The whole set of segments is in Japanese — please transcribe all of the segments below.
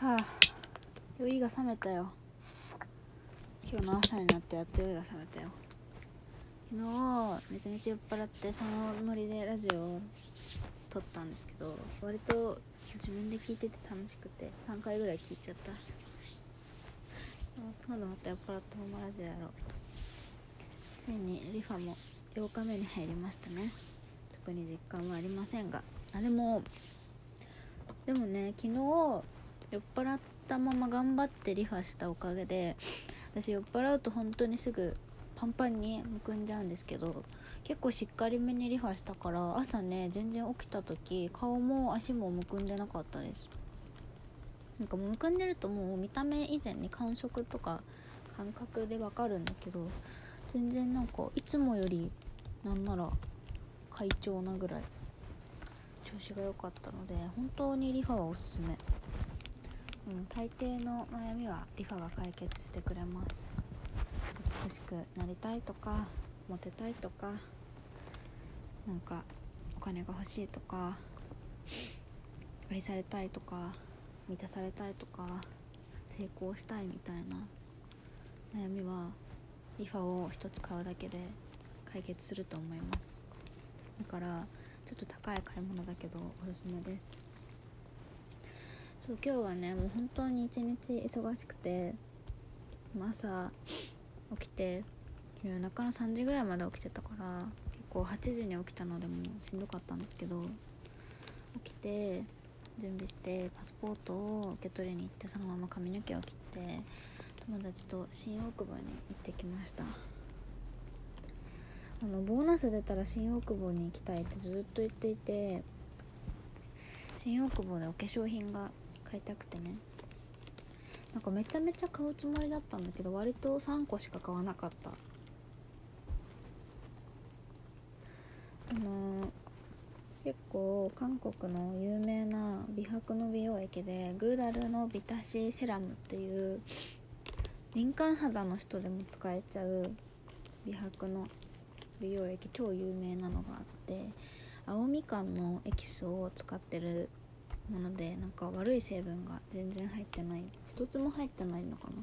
はあ。酔いが覚めたよ。今日の朝になってやっと酔いが覚めたよ。昨日めちゃめちゃ酔っ払ってそのノリでラジオを撮ったんですけど割と自分で聞いてて楽しくて3回ぐらい聞いちゃった。今度また酔っ払ったままラジオやろう。ついにリファも8日目に入りましたね。特に実感はありませんが。あでもでもね昨日酔っ払ったまま頑張ってリファしたおかげで私酔っ払うと本当にすぐパンパンにむくんじゃうんですけど結構しっかりめにリファしたから朝ね全然起きた時顔も足もむくんでなかったです。なんかむくんでるともう見た目以前に感触とか感覚でわかるんだけど全然なんかいつもよりなんなら快調なぐらい。調子が良かったので本当にリファはおすすめ。うん大抵の悩みはリファが解決してくれます。美しくなりたいとかモテたいとかなんかお金が欲しいとか愛されたいとか満たされたいとか成功したいみたいな悩みはリファを一つ買うだけで解決すると思います。だからちょっと高い買い物だけどおすすめです。そう今日はねもう本当に一日忙しくて朝起きて夜中の3時ぐらいまで起きてたから結構8時に起きたのでもしんどかったんですけど起きて準備してパスポートを受け取りに行ってそのまま髪の毛を切って友達と新大久保に行ってきました。あのボーナス出たら新大久保に行きたいってずっと言っていて新大久保でお化粧品が買いたくてね。なんかめちゃめちゃ買うつもりだったんだけど割と3個しか買わなかった。あのー、結構韓国の有名な美白の美容液でグーダルのビタシーセラムっていう敏感肌の人でも使えちゃう美白の美容液超有名なのがあって青みかんのエキスを使ってるものでなんか悪い成分が全然入ってない。一つも入ってないのかな？よ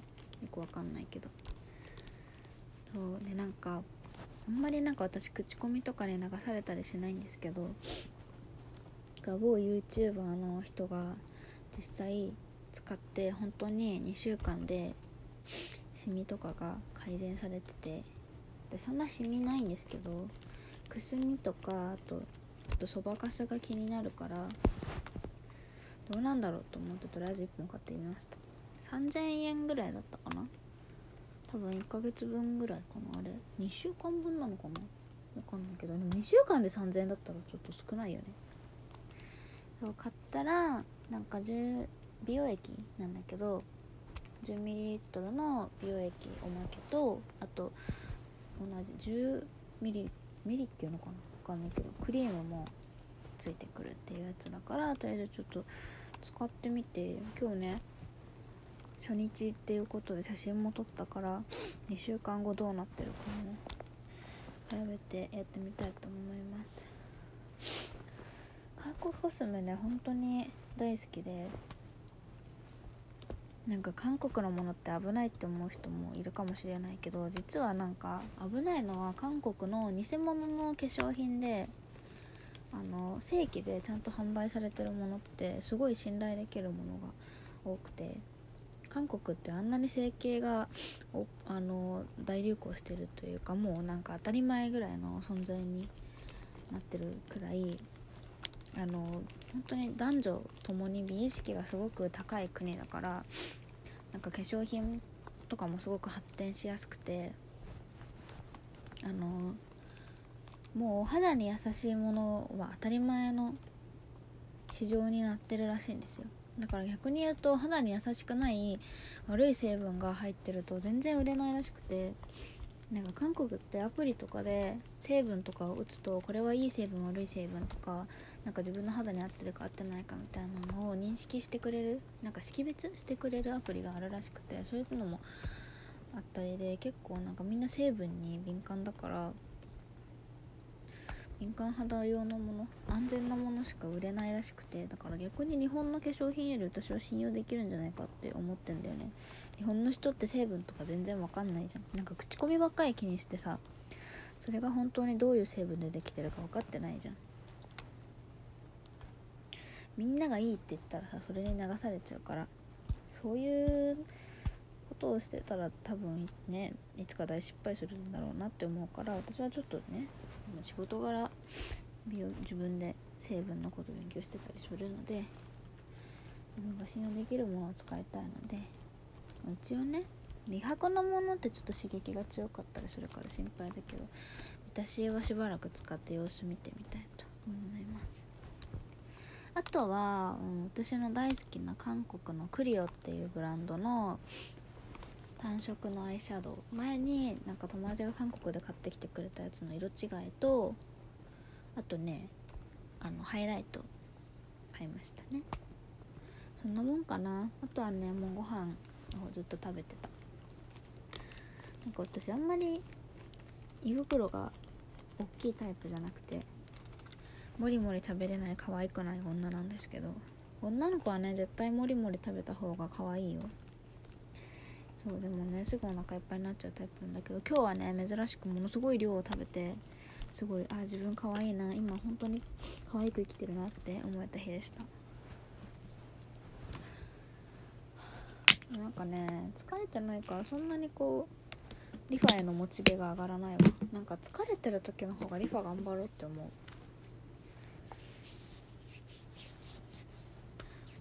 くわかんないけど。そう。でなんかあんまりなんか私口コミとかに流されたりしないんですけど某 YouTuber の人が実際使って本当に2週間でシミとかが改善されててでそんなシミないんですけどくすみとかあとちょっとそばかすが気になるからどうなんだろうと思ってとりあえず1本買ってみました。3000円ぐらいだったかな。多分1ヶ月分ぐらいかな。あれ？2週間分なのかな。わかんないけど。でも2週間で3000円だったらちょっと少ないよね。そう買ったらなんか10美容液なんだけど 10ml の美容液おまけとあと同じ 10ml ミリっていうのかな。わかんないけどクリームもついてくるっていうやつだからとりあえずちょっと使ってみて今日ね初日っていうことで写真も撮ったから2週間後どうなってるかも比べてやってみたいと思います。韓国コスメね本当に大好きでなんか韓国のものって危ないって思う人もいるかもしれないけど実はなんか危ないのは韓国の偽物の化粧品であの正規でちゃんと販売されてるものってすごい信頼できるものが多くて韓国ってあんなに整形があの大流行してるというかもうなんか当たり前ぐらいの存在になってるくらいあの本当に男女ともに美意識がすごく高い国だからなんか化粧品とかもすごく発展しやすくてあのもうお肌に優しいものは当たり前の市場になってるらしいんですよ。だから逆に言うと肌に優しくない悪い成分が入ってると全然売れないらしくてなんか韓国ってアプリとかで成分とかを打つとこれはいい成分悪い成分とかなんか自分の肌に合ってるか合ってないかみたいなのを認識してくれるなんか識別してくれるアプリがあるらしくてそういうのもあったりで結構なんかみんな成分に敏感だから敏感肌用のもの安全なものしか売れないらしくてだから逆に日本の化粧品より私は信用できるんじゃないかって思ってんだよね。日本の人って成分とか全然わかんないじゃん。なんか口コミばっかり気にしてさそれが本当にどういう成分でできてるか分かってないじゃん。みんながいいって言ったらさそれに流されちゃうからそういうことをしてたら多分ねいつか大失敗するんだろうなって思うから私はちょっとね仕事柄美容自分で成分のこと勉強してたりするので自分が信用できるものを使いたいので一応ね美白のものってちょっと刺激が強かったりするから心配だけど私はしばらく使って様子見てみたいと思います。あとは、うん、私の大好きな韓国のクリオっていうブランドの単色のアイシャドウ。前になんか友達が韓国で買ってきてくれたやつの色違いとあとねあのハイライト買いましたね。そんなもんかな。あとはねもうご飯をずっと食べてた。なんか私あんまり胃袋が大きいタイプじゃなくてもりもり食べれない可愛くない女なんですけど女の子はね絶対もりもり食べた方が可愛いよ。そうでもねすぐお腹いっぱいになっちゃうタイプなんだけど今日はね珍しくものすごい量を食べてすごいあ自分可愛いな今本当に可愛く生きてるなって思えた日でした。なんかね疲れてないからそんなにこうリファへのモチベが上がらないわ。なんか疲れてる時の方がリファ頑張ろうって思う。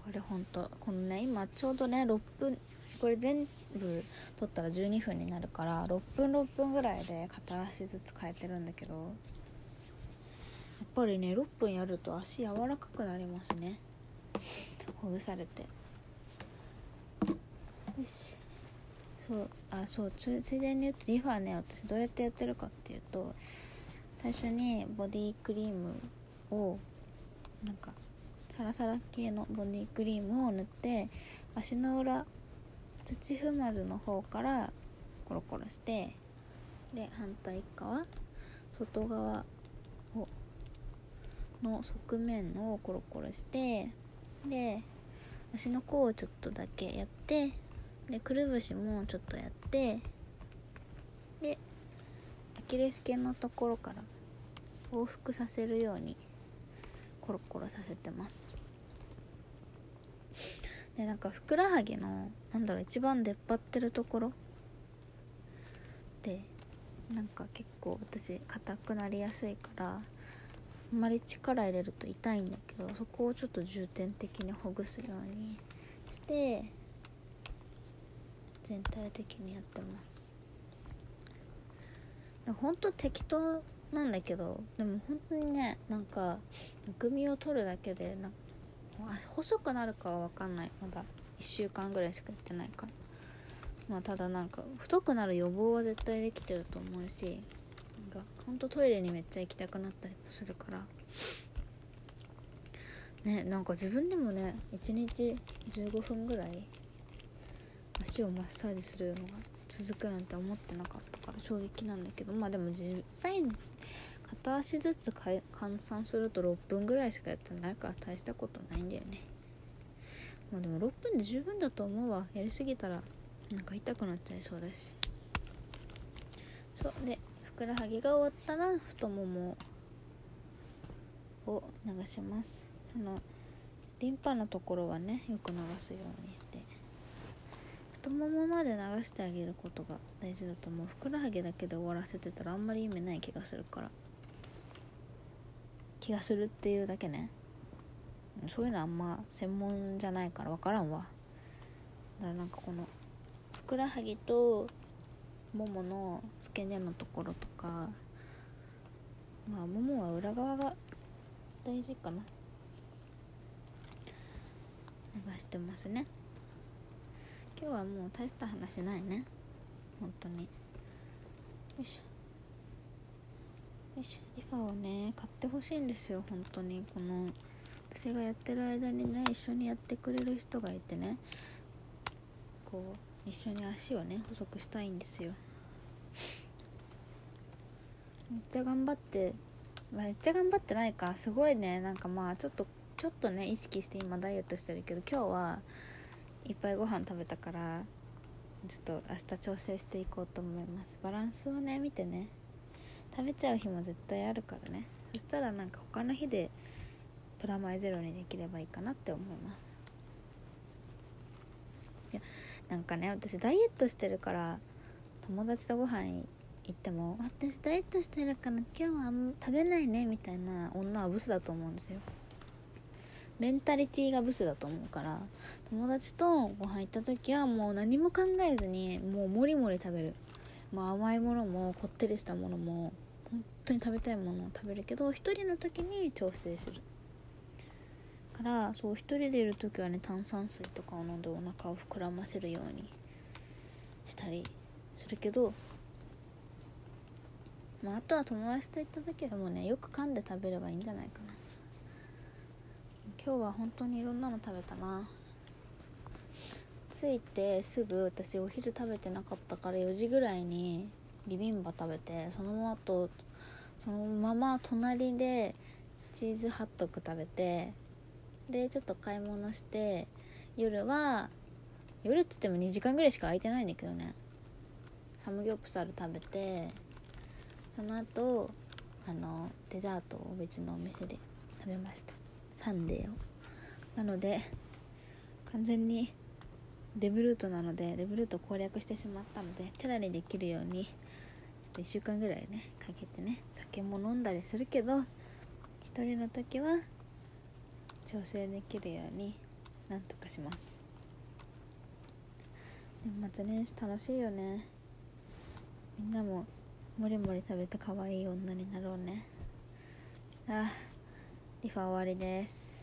これほんとこのね今ちょうどね6分これ全部撮ったら12分になるから6分6分ぐらいで片足ずつ変えてるんだけどやっぱりね6分やると足柔らかくなりますね。ほぐされて。よし。そうあそうついでに言うとリファね私どうやってやってるかっていうと最初にボディクリームをなんかサラサラ系のボディクリームを塗って足の裏土踏まずの方からコロコロしてで反対側外側をの側面をコロコロしてで足の甲をちょっとだけやってでくるぶしもちょっとやってでアキレス腱のところから往復させるようにコロコロさせてます。でなんかふくらはぎのなんだろう一番出っ張ってるところでなんか結構私硬くなりやすいからあんまり力入れると痛いんだけどそこをちょっと重点的にほぐすようにして全体的にやってます。ほんと適当なんだけどでも本当にねなんかむくみを取るだけでなんか細くなるかは分かんない。まだ1週間ぐらいしかやってないから。まあただなんか太くなる予防は絶対できてると思うしなんかほんとトイレにめっちゃ行きたくなったりもするから。ねなんか自分でもね1日15分ぐらい足をマッサージするのが続くなんて思ってなかったから衝撃なんだけど。まあでも実際片足ずつ換算すると6分ぐらいしかやってないから大したことないんだよね。まあでも6分で十分だと思うわ。やりすぎたらなんか痛くなっちゃいそうだし。そう。でふくらはぎが終わったら太ももを流します。あのリンパのところはねよく流すようにして。太ももまで流してあげることが大事だと思う。ふくらはぎだけで終わらせてたらあんまり意味ない気がするから。気がするっていうだけね。そういうのあんま専門じゃないから分からんわ。だからなんかこのふくらはぎとももの付け根のところとかまあももは裏側が大事かな。流してますね。今日はもう大した話ないね。本当に。よいしょ。リファをね買ってほしいんですよ本当に。この私がやってる間にね一緒にやってくれる人がいてね。こう一緒に足をね細くしたいんですよ。めっちゃ頑張ってめっちゃ頑張ってないか。すごいね。なんかまあちょっとちょっとね意識して今ダイエットしてるけど今日はいっぱいご飯食べたからちょっと明日調整していこうと思います。バランスをね見てね。食べちゃう日も絶対あるからね。そしたらなんか他の日でプラマイゼロにできればいいかなって思います。いやなんかね私ダイエットしてるから友達とご飯行っても「私ダイエットしてるから今日は食べないね」みたいな女はブスだと思うんですよ。メンタリティーがブスだと思うから友達とご飯行った時はもう何も考えずにもうもりもり食べる、まあ、甘いものもこってりしたものも当に食べたいものを食べるけど一人の時に調整する。からそう一人でいる時はね炭酸水とかを飲んでお腹を膨らませるようにしたりするけどまあ、あとは友達と行った時でもねよく噛んで食べればいいんじゃないかな。今日は本当にいろんなの食べたな。着いてすぐ私お昼食べてなかったから4時ぐらいにビビンバ食べてその後そのまま隣でチーズハットグ食べてでちょっと買い物して夜は夜っつっても2時間ぐらいしか空いてないんだけどね。サムギョプサル食べてその後あのデザートを別のお店で食べました。サンデーを。なので完全にデブルートなのでデブルート攻略してしまったのでテラにできるようにと1週間ぐらいねかけてね酒も飲んだりするけど1人の時は調整できるようになんとかします。年末年始楽しいよね。みんなももりもり食べて可愛い女になろうね。あリファ終わりです。